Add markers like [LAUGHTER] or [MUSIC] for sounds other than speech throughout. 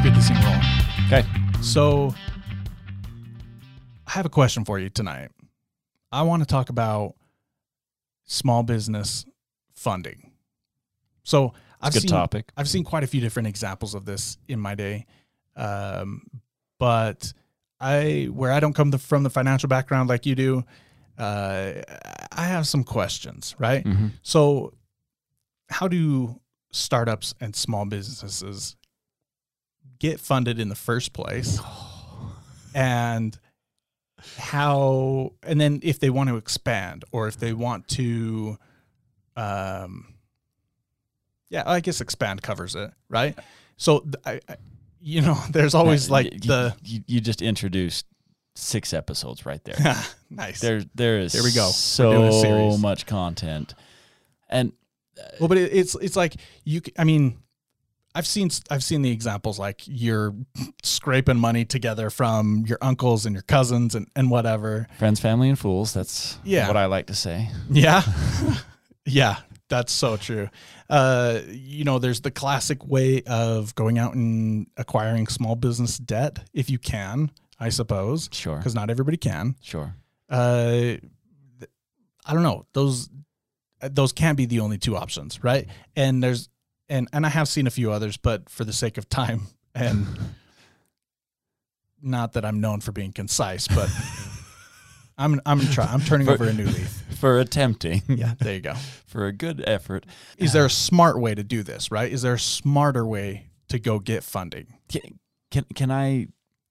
let's get this thing rolling. Okay. So, I have a question for you tonight. I want to talk about small business funding. So, I've good seen topic. I've seen quite a few different examples of this in my day, um, but I where I don't come the, from the financial background like you do, uh, I have some questions. Right. Mm-hmm. So, how do startups and small businesses get funded in the first place? And how, and then if they want to expand or if they want to, um, yeah, I guess expand covers it, right? So, I, I, you know, [LAUGHS] there's always Uh, like you, the you, you just introduced six episodes right there. [LAUGHS] nice. there there is There we go. We're doing a so much content. And Well, but it, it's it's like you. i mean, I've seen I've seen the examples like you're scraping money together from your uncles and your cousins and and whatever. friends, family, and fools, that's Yeah. what I like to say. Yeah, [LAUGHS] yeah, that's so true. Uh, you know, there's the classic way of going out and acquiring small business debt if you can, I suppose, Sure. because not everybody can. Sure. uh, I don't know. Those those can't be the only two options, right? And there's and and I have seen a few others, but for the sake of time and [LAUGHS] not that I'm known for being concise, but I'm I'm try I'm [LAUGHS] turning For- over a new leaf. [LAUGHS] For attempting. Yeah, there you go. For a good effort. Is there a uh, smart way to do this, right? Is there a smarter way to go get funding? Can can, can I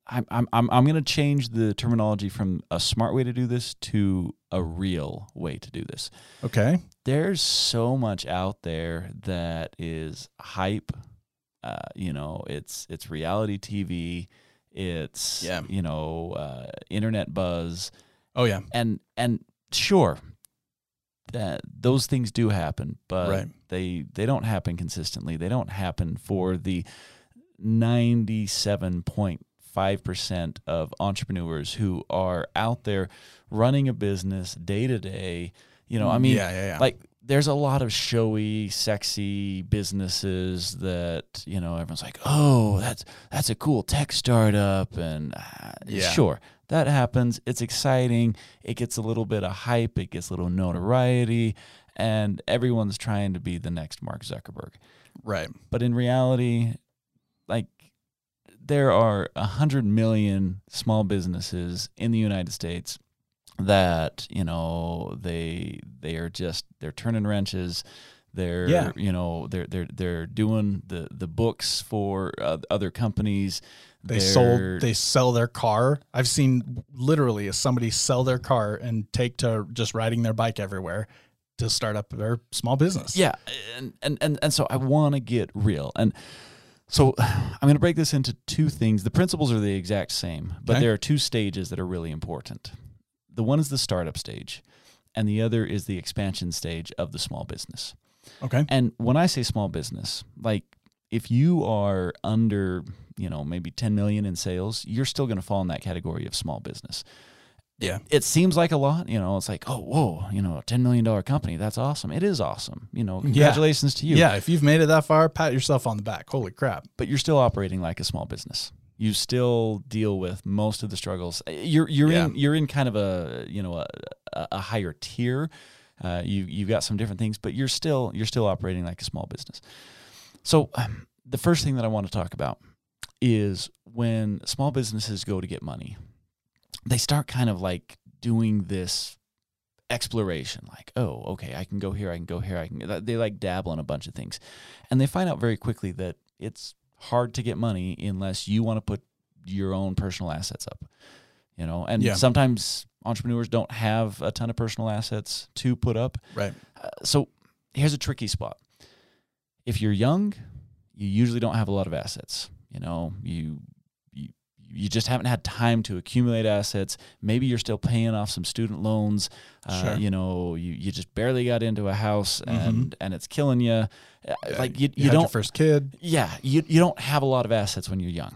I'm I'm I'm I'm going to change the terminology from a smart way to do this to a real way to do this. Okay. there's so much out there that is hype. Uh, you know, it's it's reality TV, it's Yeah. you know, uh, internet buzz, Oh yeah. and and sure, that those things do happen, but Right. they they don't happen consistently. They don't happen for the ninety seven point five percent of entrepreneurs who are out there running a business day to day. You know, I mean, yeah, yeah, yeah. like there's a lot of showy, sexy businesses that you know everyone's like, oh, that's that's a cool tech startup, and uh, Yeah. sure that happens. It's exciting. It gets a little bit of hype. It gets a little notoriety, and everyone's trying to be the next Mark Zuckerberg. right. But in reality, like there are a hundred million small businesses in the United States that you know they they are just they're turning wrenches. They're Yeah. you know they're they're they're doing the the books for uh, other companies. They They're- sold. They sell their car. I've seen literally somebody sell their car and take to just riding their bike everywhere to start up their small business. Yeah, and and and, and so I want to get real, and so [SIGHS] I'm going to break this into two things. The principles are the exact same, but Okay. there are two stages that are really important. The one is the startup stage, and the other is the expansion stage of the small business. Okay. And when I say small business, like if you are under, you know, maybe 10 million in sales, you're still going to fall in that category of small business. Yeah. It seems like a lot, you know, it's like, oh, whoa, you know, a $10 million company. That's awesome. It is awesome. You know, congratulations to you. Yeah. If you've made it that far, pat yourself on the back. Holy crap. But you're still operating like a small business. You still deal with most of the struggles. You're you're Yeah. in you're in kind of a you know a, a a higher tier. Uh, you you've got some different things, but you're still you're still operating like a small business. So um, the first thing that I want to talk about is when small businesses go to get money, they start kind of like doing this exploration like oh okay i can go here i can go here i can they like dabble in a bunch of things and they find out very quickly that it's hard to get money unless you want to put your own personal assets up you know and Yeah. sometimes entrepreneurs don't have a ton of personal assets to put up Right. uh, so here's a tricky spot. If you're young, you usually don't have a lot of assets. You know, you you you just haven't had time to accumulate assets. Maybe you're still paying off some student loans. Uh, Sure. You know, you, you just barely got into a house and and it's killing you. Like you, you, had don't first kid. yeah, you you don't have a lot of assets when you're young.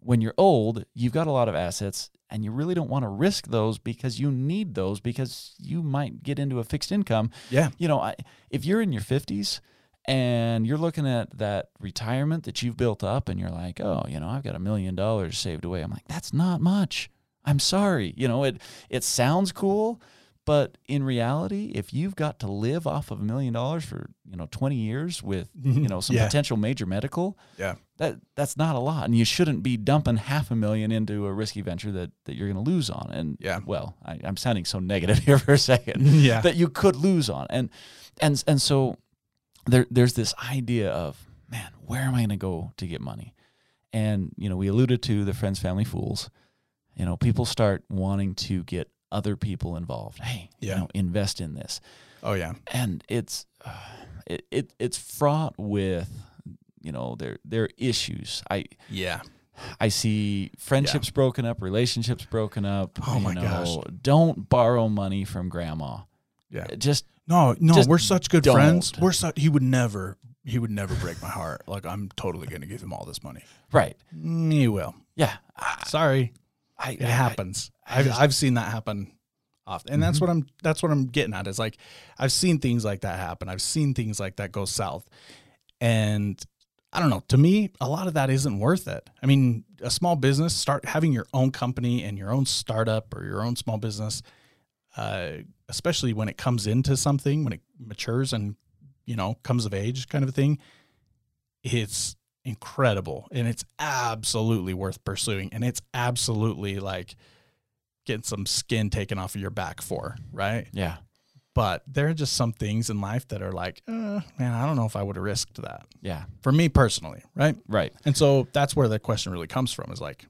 When you're old, you've got a lot of assets and you really don't want to risk those because you need those because you might get into a fixed income. Yeah. You know, I, if you're in your 50s and you're looking at that retirement that you've built up and you're like oh you know i've got a million dollars saved away i'm like that's not much i'm sorry you know it it sounds cool but in reality if you've got to live off of a million dollars for you know 20 years with mm-hmm. you know some Yeah. potential major medical Yeah. that that's not a lot and you shouldn't be dumping half a million into a risky venture that that you're going to lose on and Yeah. well I, i'm sounding so negative [LAUGHS] here for a second [LAUGHS] Yeah. that you could lose on. And and and so there there's this idea of man, where am I going to go to get money? And you know, we alluded to the friends, family, fools. You know, people start wanting to get other people involved. Hey, Yeah. you know, invest in this, oh yeah. and it's uh, it, it it's fraught with you know their their issues. I Yeah. I see friendships broken up, relationships broken up. Oh you my know, gosh. Don't borrow money from grandma. Yeah. Just No, no, Just we're such good don't. friends. We're such. He would never. He would never break my heart. Like I'm totally gonna give him all this money. right. Mm, He will. Yeah. I, Sorry, I, it happens. I I've just- I've seen that happen often, and that's Mhm. what I'm. That's what I'm getting at. Is like I've seen things like that happen. I've seen things like that go south, and I don't know. To me, a lot of that isn't worth it. I mean, a small business, start having your own company and your own startup or your own small business, uh, especially when it comes into something, when it matures and you know comes of age, kind of a thing. It's incredible and it's absolutely worth pursuing, and it's absolutely like getting some skin taken off of your back for, right? Yeah. But there are just some things in life that are like, uh, man, I don't know if I would have risked that Yeah. for me personally, right? Right. And so that's where the question really comes from is like,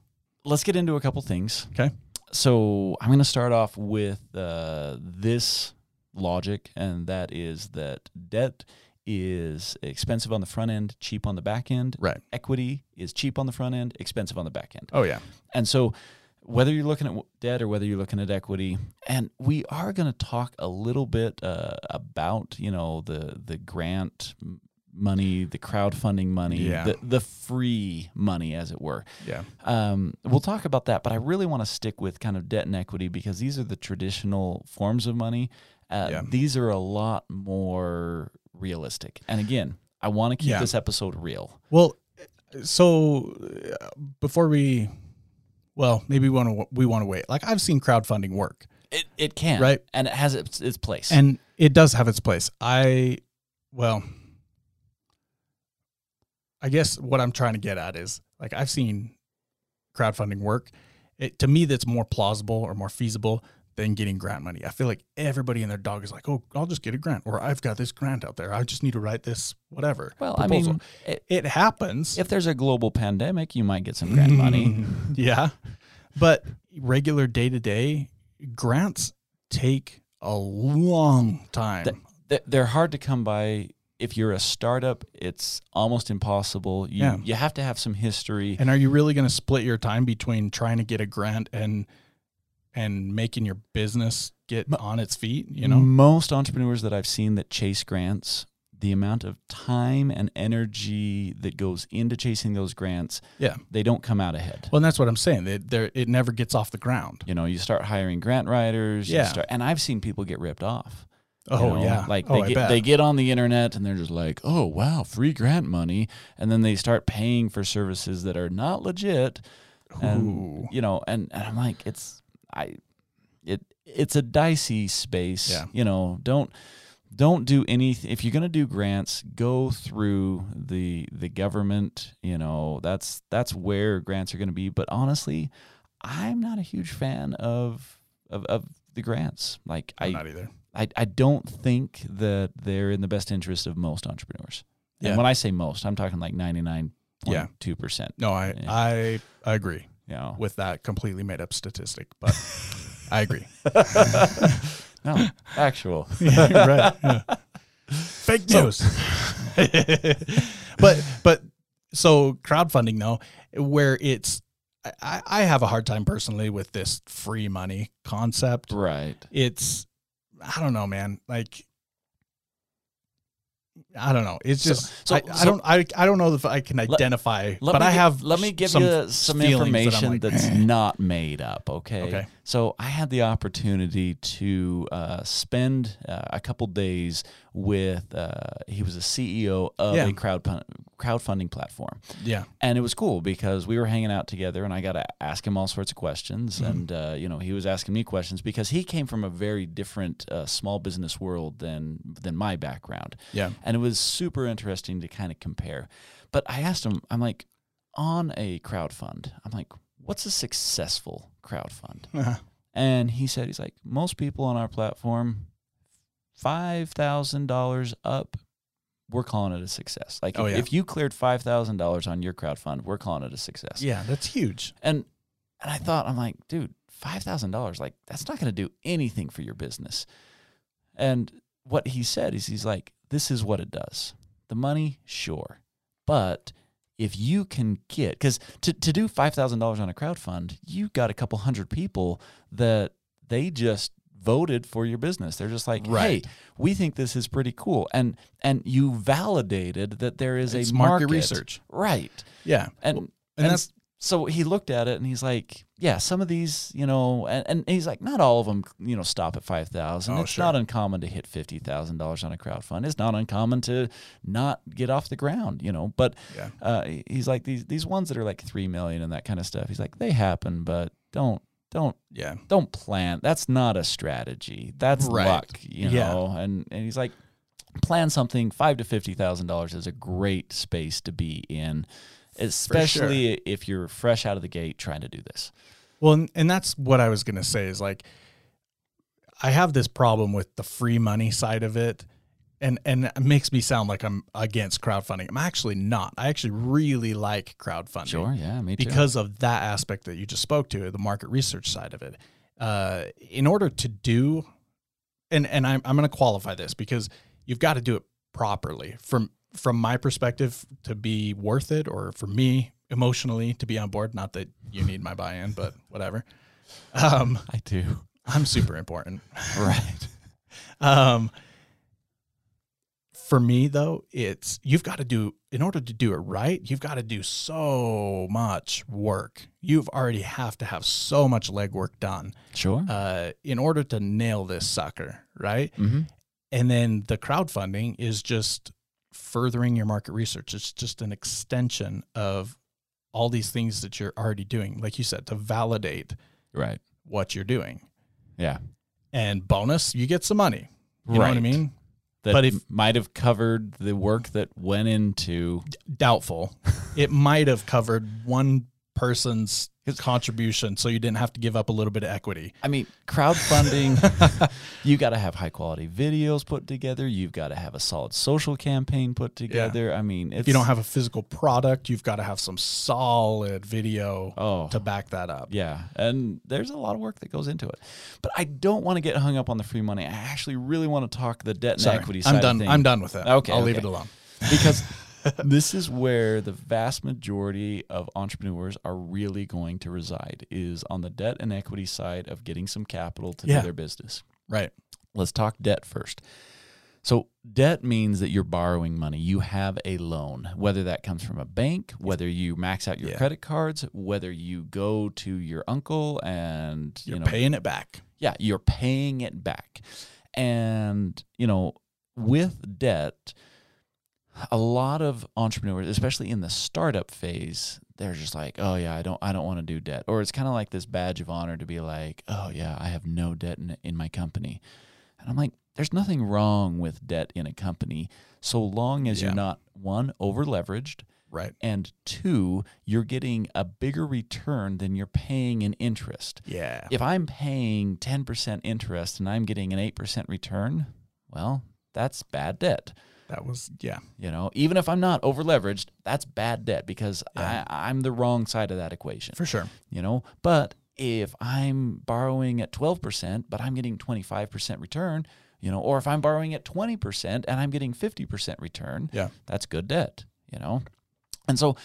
Let's get into a couple things. Okay. So I'm going to start off with uh, this logic, and that is that debt is expensive on the front end, cheap on the back end. right. Equity is cheap on the front end, expensive on the back end. Oh, yeah. And so, whether you're looking at debt or whether you're looking at equity, and we are going to talk a little bit uh, about you know the the grant money, the crowdfunding money, Yeah. the the free money, as it were. Yeah. Um, we'll talk about that, but I really want to stick with kind of debt and equity because these are the traditional forms of money. Uh, Yeah. These are a lot more realistic. And again, I want to keep Yeah. this episode real. Well, so before we, well, maybe we want to we want to wait. Like I've seen crowdfunding work, It it can Right. and it has its its place. and it does have its place. I, well, I guess what I'm trying to get at is like I've seen crowdfunding work. It, to me, that's more plausible or more feasible than getting grant money. I feel like everybody and their dog is like, oh, I'll just get a grant, or I've got this grant out there. I just need to write this whatever. well, proposal. I mean, it, it happens. if there's a global pandemic, you might get some grant money. [LAUGHS] yeah. But regular day to day grants take a long time. Th- Th- They're hard to come by. If you're a startup, it's almost impossible. You Yeah. you have to have some history. and are you really going to split your time between trying to get a grant and and making your business get on its feet, you know? most entrepreneurs that I've seen that chase grants, the amount of time and energy that goes into chasing those grants, Yeah. they don't come out ahead. Well, and that's what I'm saying. It, it never gets off the ground. You know, you start hiring grant writers. Yeah. start, and I've seen people get ripped off. Oh know, yeah, like oh, they I get bet. they get on the internet and they're just like, oh wow, free grant money, and then they start paying for services that are not legit, and Ooh. you know, and, and I'm like, it's I, it it's a dicey space. Yeah. You know, don't don't do anything if you're gonna do grants. Go through the the government. You know, that's that's where grants are gonna be. But honestly, I'm not a huge fan of of, of the grants. Like I'm I, not either. I I don't think that they're in the best interest of most entrepreneurs. Yeah. And when I say most, I'm talking like 99.2 Yeah. percent. No, I, Yeah. I, I agree You know, with that completely made up statistic, but [LAUGHS] I agree. no, actual. [LAUGHS] yeah, right. yeah. Fake news. [LAUGHS] but but so crowdfunding though, where it's I, I have a hard time personally with this free money concept. Right. It's I don't know, man. Like I don't know. It's just so- I, I so- don't I, I don't know if I can identify, Let but I have let me give some you some feelings that information like, that's "Eh." not made up. Okay. Okay. So I had the opportunity to uh, spend uh, a couple days with. Uh, he was a CEO of Yeah. a crowd crowdfunding platform, yeah and it was cool because we were hanging out together, and I got to ask him all sorts of questions, Mm-hmm. and uh, you know he was asking me questions because he came from a very different uh, small business world than than my background yeah and it was super interesting to kind of compare. But I asked him, I'm like, on a crowd fund, I'm like, what's a successful crowd fund? Uh-huh. And he said, he's like, most people on our platform, five thousand dollars up, we're calling it a success. Like Oh, if, yeah. if you cleared five thousand dollars on your crowd fund, we're calling it a success. yeah that's huge. And and I thought, I'm like, dude, five thousand dollars, like that's not going to do anything for your business. And what he said is, he's like, this is what it does. The money, sure, but if you can get, because to to do five thousand dollars on a crowd fund, you got a couple hundred people that they just voted for your business. They're just like, hey, Right. we think this is pretty cool, and and you validated that there is It's a market market research. right? Yeah, And and, and that's so he looked at it and he's like, yeah, some of these, you know, and, and he's like, not all of them, you know, stop at 5,000. Oh, it's sure. not uncommon to hit $50,000 on a crowd fund. It's not uncommon to not get off the ground, you know, but yeah uh, he's like these, these ones that are like 3 million and that kind of stuff. He's like, they happen, but don't, don't, yeah don't plan. That's not a strategy. That's Right. luck, you Yeah. know? And, and he's like, plan something five to $50,000 is a great space to be in especially if you're fresh out of the gate trying to do this. Well, and, and that's what I was going to say is like, I have this problem with the free money side of it. And, and it makes me sound like I'm against crowdfunding. I'm actually not. I actually really like crowdfunding Sure, yeah, me too. because of that aspect that you just spoke to, the market research side of it. Uh, in order to do, and and I'm I'm going to qualify this because you've got to do it properly from from my perspective to be worth it, or for me emotionally to be on board. Not that you need my buy-in, but [LAUGHS] whatever. Um, I do. I'm super important. [LAUGHS] Right. Um, for me though, it's you've got to do in order to do it right. You've got to do so much work. You've already have to have so much legwork done Sure. uh, in order to nail this sucker, right? mm-hmm. And then the crowdfunding is just furthering your market research. It's just an extension of all these things that you're already doing, like you said, to validate Right. what you're doing. Yeah. And bonus, you get some money. You know what I mean? That But it might have covered the work that went into doubtful. it might have covered one person's contribution, so you didn't have to give up a little bit of equity. I mean, crowdfunding, [LAUGHS] you got to have high quality videos put together. You've got to have a solid social campaign put together. I mean, it's, If you don't have a physical product, you've got to have some solid video oh, to back that up. Yeah, and there's a lot of work that goes into it. But I don't want to get hung up on the free money. I actually really want to talk the debt and Sorry, equity side I'm done. I'm done with that. Okay, I'll leave it alone. because [LAUGHS] this is where the vast majority of entrepreneurs are really going to reside is on the debt and equity side of getting some capital to Yeah. do their business. Right. Let's talk debt first. So, debt means that you're borrowing money. You have a loan, whether that comes from a bank, whether you max out your Yeah. credit cards, whether you go to your uncle and You're you know paying it back. yeah, you're paying it back. And, you know, with debt, a lot of entrepreneurs, especially in the startup phase, they're just like, "Oh yeah, I don't I don't want to do debt." Or it's kind of like this badge of honor to be like, "Oh yeah, I have no debt in in my company." And I'm like, there's nothing wrong with debt in a company so long as Yeah. you're not one over leveraged Right. and two, you're getting a bigger return than you're paying in interest Yeah. if I'm paying 10% interest and I'm getting an 8% return, well, that's bad debt. That was yeah. You know, even if I'm not over leveraged, that's bad debt because Yeah. I, I'm the wrong side of that equation. For sure. You know, but if I'm borrowing at 12%, but I'm getting 25% return, you know, or if I'm borrowing at 20% and I'm getting 50% return, Yeah. that's good debt, you know? And so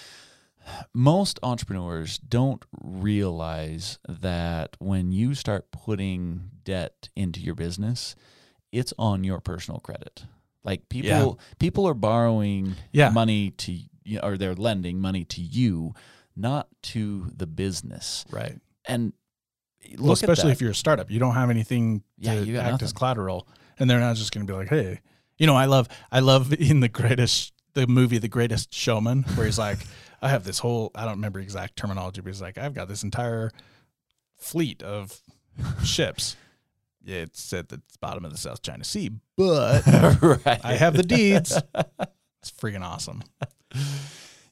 most entrepreneurs don't realize that when you start putting debt into your business, it's on your personal credit. Like people Yeah. people are borrowing Yeah. money to you know, or they're lending money to you, not to the business. Right. And look Well, especially if you're a startup, you don't have anything Yeah, to act nothing. as collateral, and they're not just going to be like, "Hey, you know, I love, I love [LAUGHS] in the greatest, the movie, The Greatest Showman, where he's like, [LAUGHS] I have this whole, I don't remember exact terminology, but he's like, I've got this entire fleet of ships. It's at the bottom of the South China Sea, [LAUGHS] but right. I have the deeds. It's freaking awesome.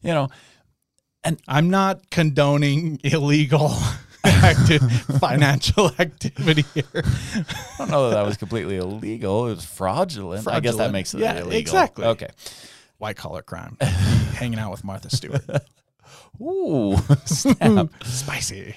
you know, and I'm not condoning illegal [LAUGHS] acti- financial [LAUGHS] activity here. I don't know that that was completely illegal. It was fraudulent. I guess that makes it Yeah, illegal. exactly. Okay. White collar crime. Hanging out with Martha Stewart. Ooh, snap. Spicy.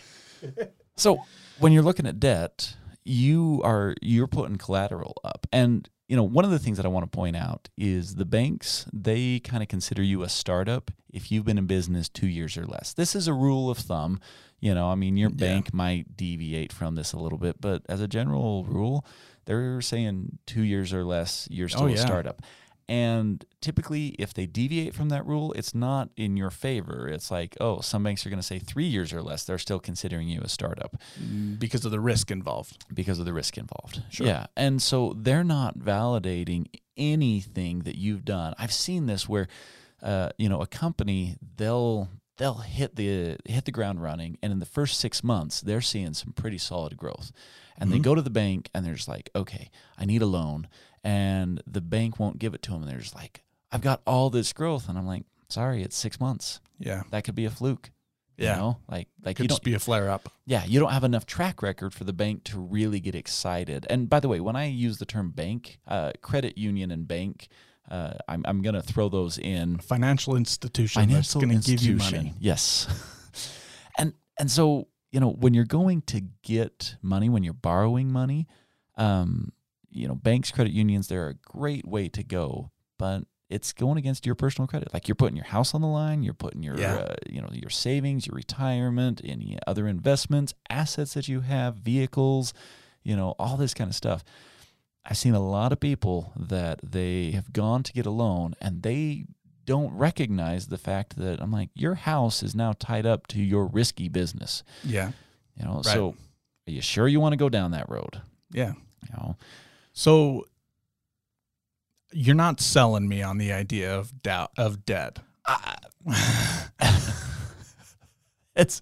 So when you're looking at debt, you are you're putting collateral up. And you know, one of the things that I want to point out is the banks, they kind of consider you a startup if you've been in business 2 years or less. This is a rule of thumb. You know, I mean, your Yeah. bank might deviate from this a little bit, but as a general rule, they're saying 2 years or less, you're oh, still Oh, a startup. And typically, if they deviate from that rule, it's not in your favor. It's like, oh, some banks are going to say three years or less. They're still considering you a startup Because of the risk involved. because of the risk involved. Sure. Yeah. And so they're not validating anything that you've done. I've seen this where uh, you know, a company they'll they'll hit the hit the ground running and in the first 6 months they're seeing some pretty solid growth. And they Mhm. go to the bank and they're just like, "Okay, I need a loan." And the bank won't give it to them and they're just like, "I've got all this growth." And I'm like, "Sorry, it's 6 months. Yeah. That could be a fluke." You Yeah. know? Like like Could you don't just be a flare up. yeah, you don't have enough track record for the bank to really get excited. And by the way, when I use the term bank, uh, credit union and bank, uh, I'm, I'm going to throw those in Financial institution financial that's going to give you money. Yes. [LAUGHS] and and so, you know, when you're going to get money, when you're borrowing money, um, you know, banks, credit unions, they're a great way to go, but it's going against your personal credit. Like you're putting your house on the line, you're putting your Yeah. uh, you know, your savings, your retirement, any other investments, assets that you have, vehicles, you know, all this kind of stuff. I've seen a lot of people that they have gone to get a loan and they don't recognize the fact that I'm like, your house is now tied up to your risky business. Yeah. You know, Right. so are you sure you want to go down that road? Yeah. You know, So you're not selling me on the idea of doubt of debt. [LAUGHS] it's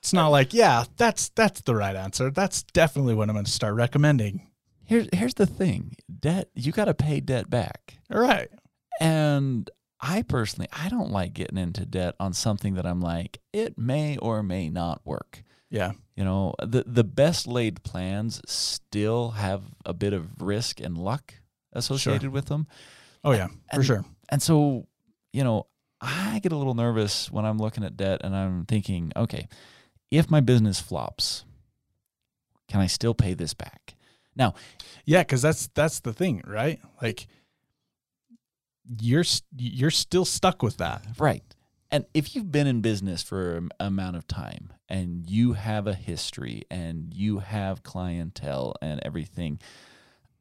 It's not like, yeah, that's that's the right answer. That's definitely what I'm going to start recommending. Here's here's the thing. Debt, you got to pay debt back. All right. And I personally, I don't like getting into debt on something that I'm like, it may or may not work. Yeah. You know, the the best laid plans still have a bit of risk and luck associated with them. Oh yeah, for sure. And so, you know, I get a little nervous when I'm looking at debt and I'm thinking, okay, if my business flops, can I still pay this back? Now, yeah, because that's that's the thing, right? Like you're you're still stuck with that. Right. And if you've been in business for an amount of time and you have a history and you have clientele and everything,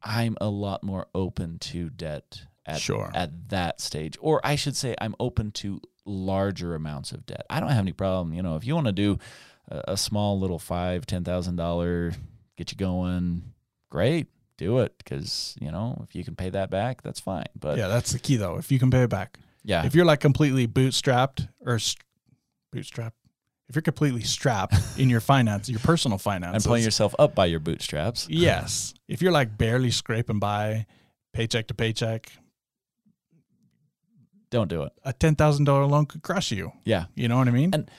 I'm a lot more open to debt at, Sure. at that stage. Or I should say, I'm open to larger amounts of debt. I don't have any problem. You know, if you want to do a, a small little five, ten thousand dollar, get you going, great, do it. Because you know, if you can pay that back, that's fine. But yeah, that's the key though. If you can pay it back. yeah, If you're like completely bootstrapped or st- bootstrapped, if you're completely strapped [LAUGHS] in your finance, your personal finance, and pulling yourself up by your bootstraps. yes. If you're like barely scraping by, paycheck to paycheck, Don't do it. a ten thousand dollar loan could crush you. Yeah. You know what I mean? And-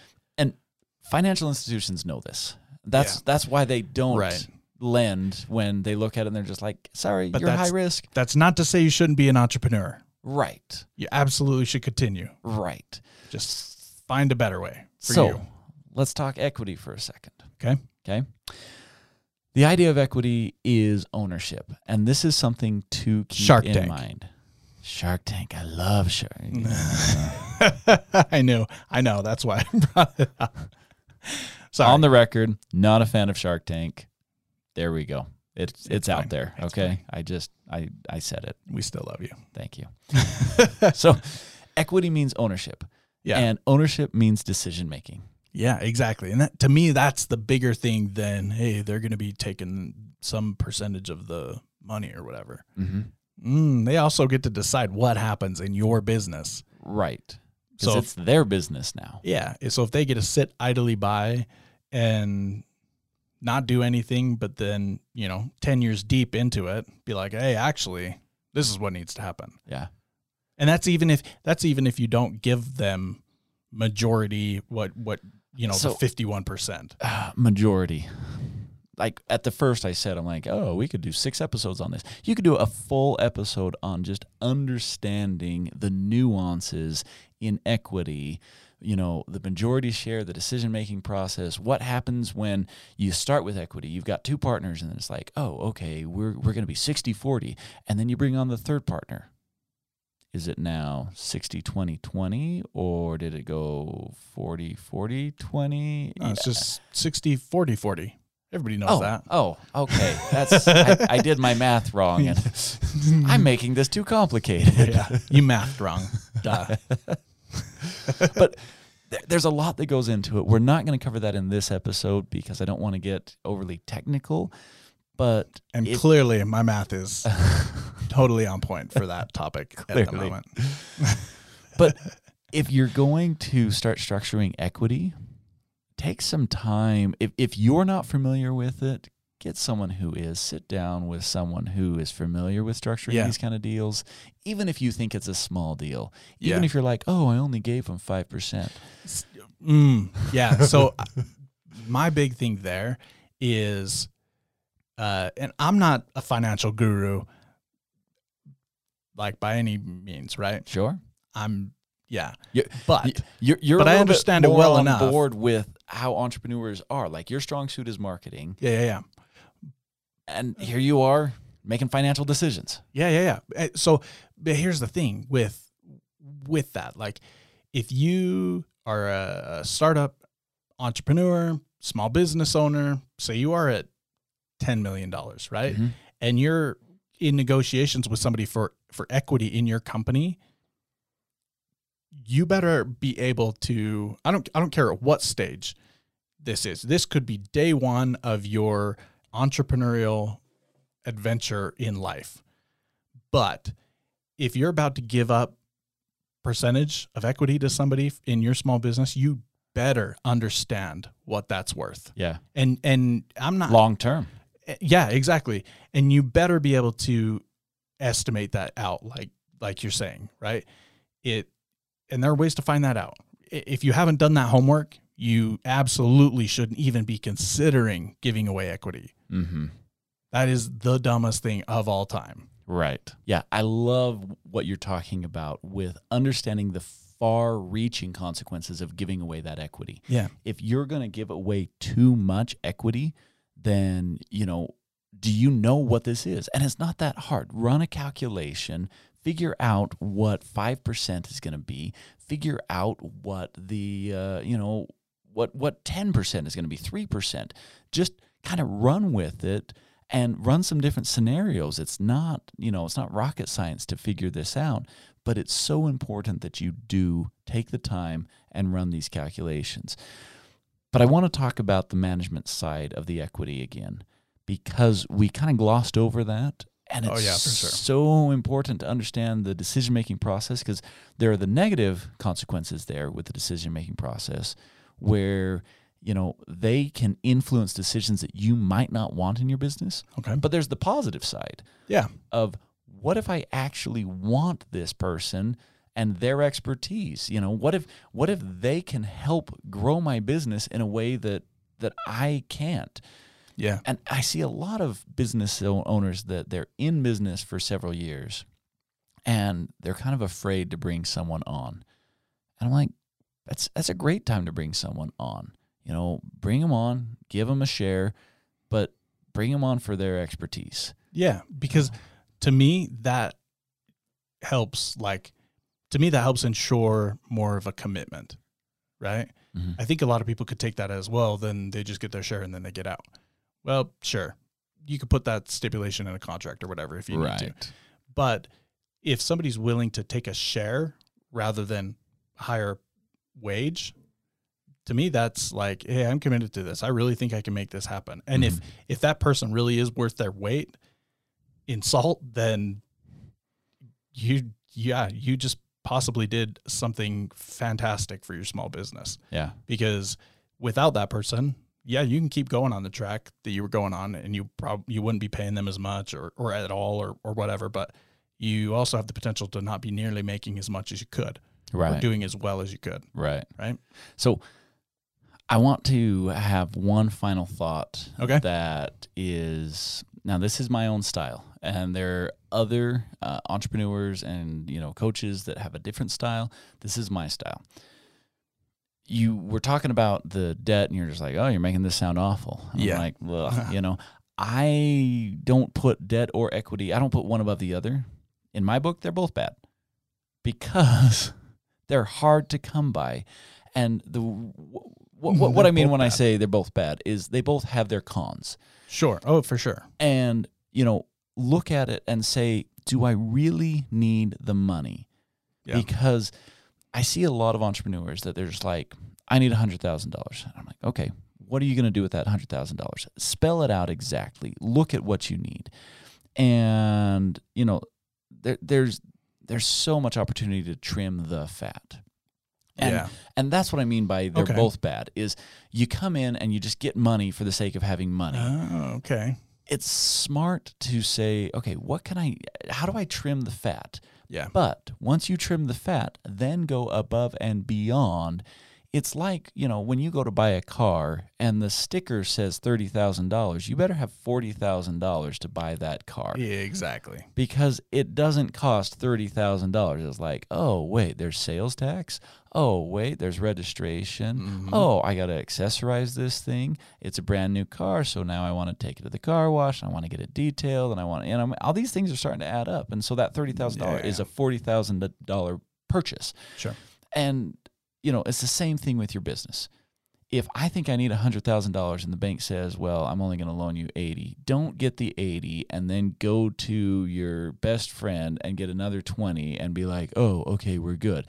Financial institutions know this. That's Yeah. that's why they don't Right. Lend when they look at it and they're just like, sorry, But you're high risk. That's not to say you shouldn't be an entrepreneur. Right. You absolutely should continue. Right. Just find a better way for so you. let's talk equity for a second. Okay. Okay. The idea of equity is ownership. And this is something to keep Shark in Tank. mind. Shark Tank. I love Shark. [LAUGHS] Tank. I knew. I know. That's why I brought it up. Sorry. On the record, not a fan of Shark Tank. There we go. It's it's, It's out fine. there. It's okay. I just I I said it. We still love you. Thank you. [LAUGHS] so equity means ownership. Yeah. And ownership means decision making. Yeah, exactly. And that to me, that's the bigger thing than hey, they're going to be taking some percentage of the money or whatever. Mm-hmm. Mm, they also get to decide what happens in your business. Right. So it's their business now. yeah, so if they get to sit idly by and not do anything, but then you know, ten years deep into it, be like, hey, actually, this is what needs to happen. Yeah. And that's even if that's even if you don't give them majority what what you know So- the fifty one percent. Ah, [SIGHS] majority. Like at the first, I said, I'm like, oh, we could do six episodes on this. You could do a full episode on just understanding the nuances in equity. You know, the majority share, the decision making process. What happens when you start with equity? You've got two partners, and then it's like, oh, okay, we're, we're going to be 60 40. And then you bring on the third partner. Is it now 60 20 20, or did it go 40 40 20? No, it's just 60, 40, 40. Everybody knows oh, that. Oh, okay. [LAUGHS] That's I, I did my math wrong, and [LAUGHS] I'm making this too complicated. yeah, you mathed wrong. Duh. [LAUGHS] [LAUGHS] but th- there's a lot that goes into it. We're not going to cover that in this episode because I don't want to get overly technical. But And if- clearly, my math is [LAUGHS] totally on point for that topic at the moment. [LAUGHS] but if you're going to start structuring equity, take some time. If if you're not familiar with it, get someone who is. Sit down with someone who is familiar with structuring Yeah. these kind of deals. Even if you think it's a small deal, even Yeah. if you're like, oh, I only gave them five percent. Mm, yeah. So [LAUGHS] uh, my big thing there is, uh, and I'm not a financial guru, like by any means, right? Sure. I'm, yeah, You- but You're, you're But I understand it well on enough. board with how entrepreneurs are. Like your strong suit is marketing, yeah, yeah, yeah. And here you are making financial decisions. Yeah, yeah, yeah. Uh, So, but here's the thing with with that. Like, if you are a startup entrepreneur, small business owner, say you are at ten million dollars, right, Mhm. and you're in negotiations with somebody for for equity in your company, you better be able to. I don't. I don't care at what stage this is. This could be day one of your entrepreneurial adventure in life. But if you're about to give up percentage of equity to somebody in your small business, you better understand what that's worth. Yeah. And and I'm not Long term. Eh, yeah, exactly. And you better be able to estimate that out like like you're saying, right? It and there are ways to find that out. If you haven't done that homework, you absolutely shouldn't even be considering giving away equity. Mm-hmm. That is the dumbest thing of all time. Right. Yeah. I love what you're talking about with understanding the far reaching consequences of giving away that equity. Yeah. If you're going to give away too much equity, then, you know, do you know what this is? And it's not that hard. Run a calculation, figure out what 5% is going to be, figure out what the, uh, you know, what, what 10% is going to be, 3%. Just kind of run with it and run some different scenarios. It's not, you know, it's not rocket science to figure this out, but it's so important that you do take the time and run these calculations. But I want to talk about the management side of the equity again because we kind of glossed over that. And oh, it's Oh, yeah, sure. so important to understand the decision making process because there are the negative consequences there with the decision making process where you know they can influence decisions that you might not want in your business Okay. but there's the positive side Yeah. of what if I actually want this person and their expertise? You know, what if what if they can help grow my business in a way that that I can't? Yeah. And I see a lot of business owners that they're in business for several years and they're kind of afraid to bring someone on. And I'm like, that's that's a great time to bring someone on. You know, bring them on, give them a share, but bring them on for their expertise. Yeah. Because to me, that helps, like, to me, that helps ensure more of a commitment, right? Mhm. I think a lot of people could take that as well. Then they just get their share and then they get out. Well, sure. you could put that stipulation in a contract or whatever if you need to. But if somebody's willing to take a share rather than higher wage, to me that's like, hey, I'm committed to this. I really think I can make this happen. And if Mhm. if that person really is worth their weight in salt, then you yeah, you just possibly did something fantastic for your small business Yeah. because without that person, yeah, you can keep going on the track that you were going on and you probably you wouldn't be paying them as much or, or at all or, or whatever, but you also have the potential to not be nearly making as much as you could or Right. doing as well as you could. Right. Right. So I want to have one final thought Okay. that is now this is my own style and there are other uh, entrepreneurs and you know coaches that have a different style this is my style you were talking about the debt and you're just like oh you're making this sound awful And Yeah. I'm like well [LAUGHS] you know i don't put debt or equity i don't put one above the other in my book they're both bad because they're hard to come by. And the what, [LAUGHS] what, what i mean when i say they're both bad is they both have their cons. Sure. Oh, for sure. and you know look at it and say do i really need the money? Yeah. because i see a lot of entrepreneurs that they're just like i need $100000 And i'm like okay what are you going to do with that $100000 spell it out exactly. Look at what you need. And you know there, there's there's so much opportunity to trim the fat and yeah. and that's what I mean by they're Okay. both bad. Is you come in and you just get money for the sake of having money. Oh, okay. it's smart to say, okay, what can I? How do I trim the fat? Yeah. But once you trim the fat, then go above and beyond. It's like, you know, when you go to buy a car and the sticker says $30,000, you better have $40,000 to buy that car Yeah, exactly. because it doesn't cost $30,000. It's like, oh, wait, there's sales tax. Oh, wait, there's registration. Mhm. Oh, I got to accessorize this thing. It's a brand new car. So now I want to take it to the car wash. And I want to get it detailed. And I want, you know, all these things are starting to add up. And so that $30,000 is a $40,000 purchase. Sure. And, you know, it's the same thing with your business. If I think I need $100,000 and the bank says, well, I'm only going to loan you 80, don't get the 80 and then go to your best friend and get another 20 and be like, oh, okay, we're good.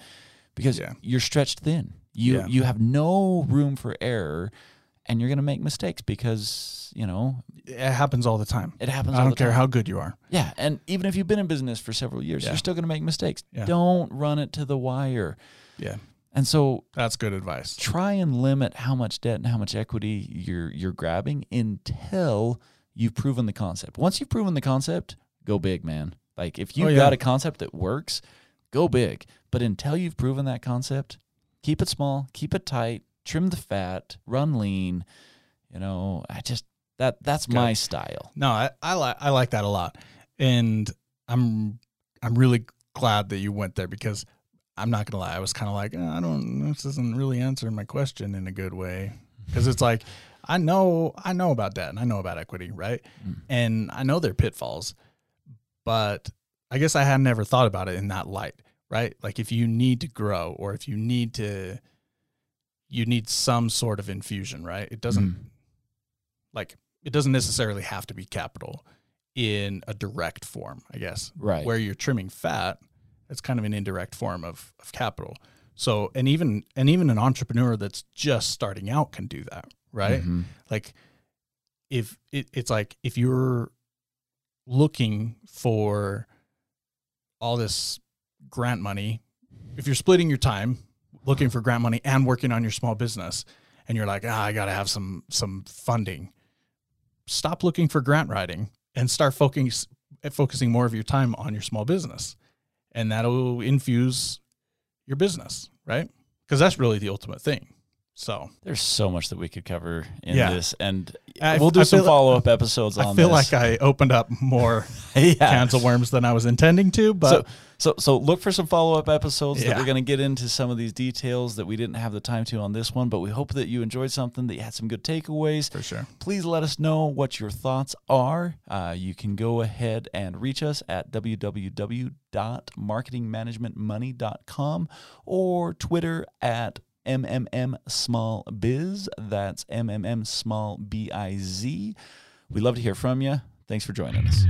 Because Yeah. you're stretched thin. You, Yeah. you have no room for error and you're going to make mistakes because, you know, It happens all the time. it happens I don't care time. how good you are. Yeah, and even if you've been in business for several years, Yeah. you're still going to make mistakes. Yeah. Don't run it to the wire. Yeah. And so That's good advice. try and limit how much debt and how much equity you're you're grabbing until you've proven the concept. Once you've proven the concept, go big, man. Like if you've Oh, yeah. got a concept that works, go big. But until you've proven that concept, keep it small, keep it tight, trim the fat, run lean. You know, I just that that's my style. No, I, I like I like that a lot, and I'm I'm really glad that you went there because I'm not gonna lie, I was kind of like "Uh, I don't this isn't really answering my question in a good way because it's like I know I know about debt and I know about equity, right? Mm. And I know their pitfalls, but I guess I had never thought about it in that light, right? Like if you need to grow or if you need to you need some sort of infusion, right? It doesn't Mm. like it doesn't necessarily have to be capital in a direct form, I guess. Right. Where you're trimming fat, it's kind of an indirect form of, of capital. So and even and even an entrepreneur that's just starting out can do that, right? Mhm. Like if it, it's like if you're looking for all this grant money, if you're splitting your time looking for grant money and working on your small business and you're like, ah, I gotta have some some funding, stop looking for grant writing and start focusing focusing more of your time on your small business. And that'll infuse your business, right? Because that's really the ultimate thing. So There's so much that we could cover in Yeah. this, and I- we'll do I some follow up episodes I feel this. like I opened up more [LAUGHS] yeah. cans of worms than I was intending to, but so, so, so look for some follow up episodes that we're going to get into some of these details that we didn't have the time to on this one. But we hope that you enjoyed something, that you had some good takeaways. for sure. Please let us know what your thoughts are. Uh, you can go ahead and reach us at www.marketingmanagementmoney.com or Twitter at MMM Small Biz. That's MMM Small B I Z. We love to hear from you. Thanks for joining us.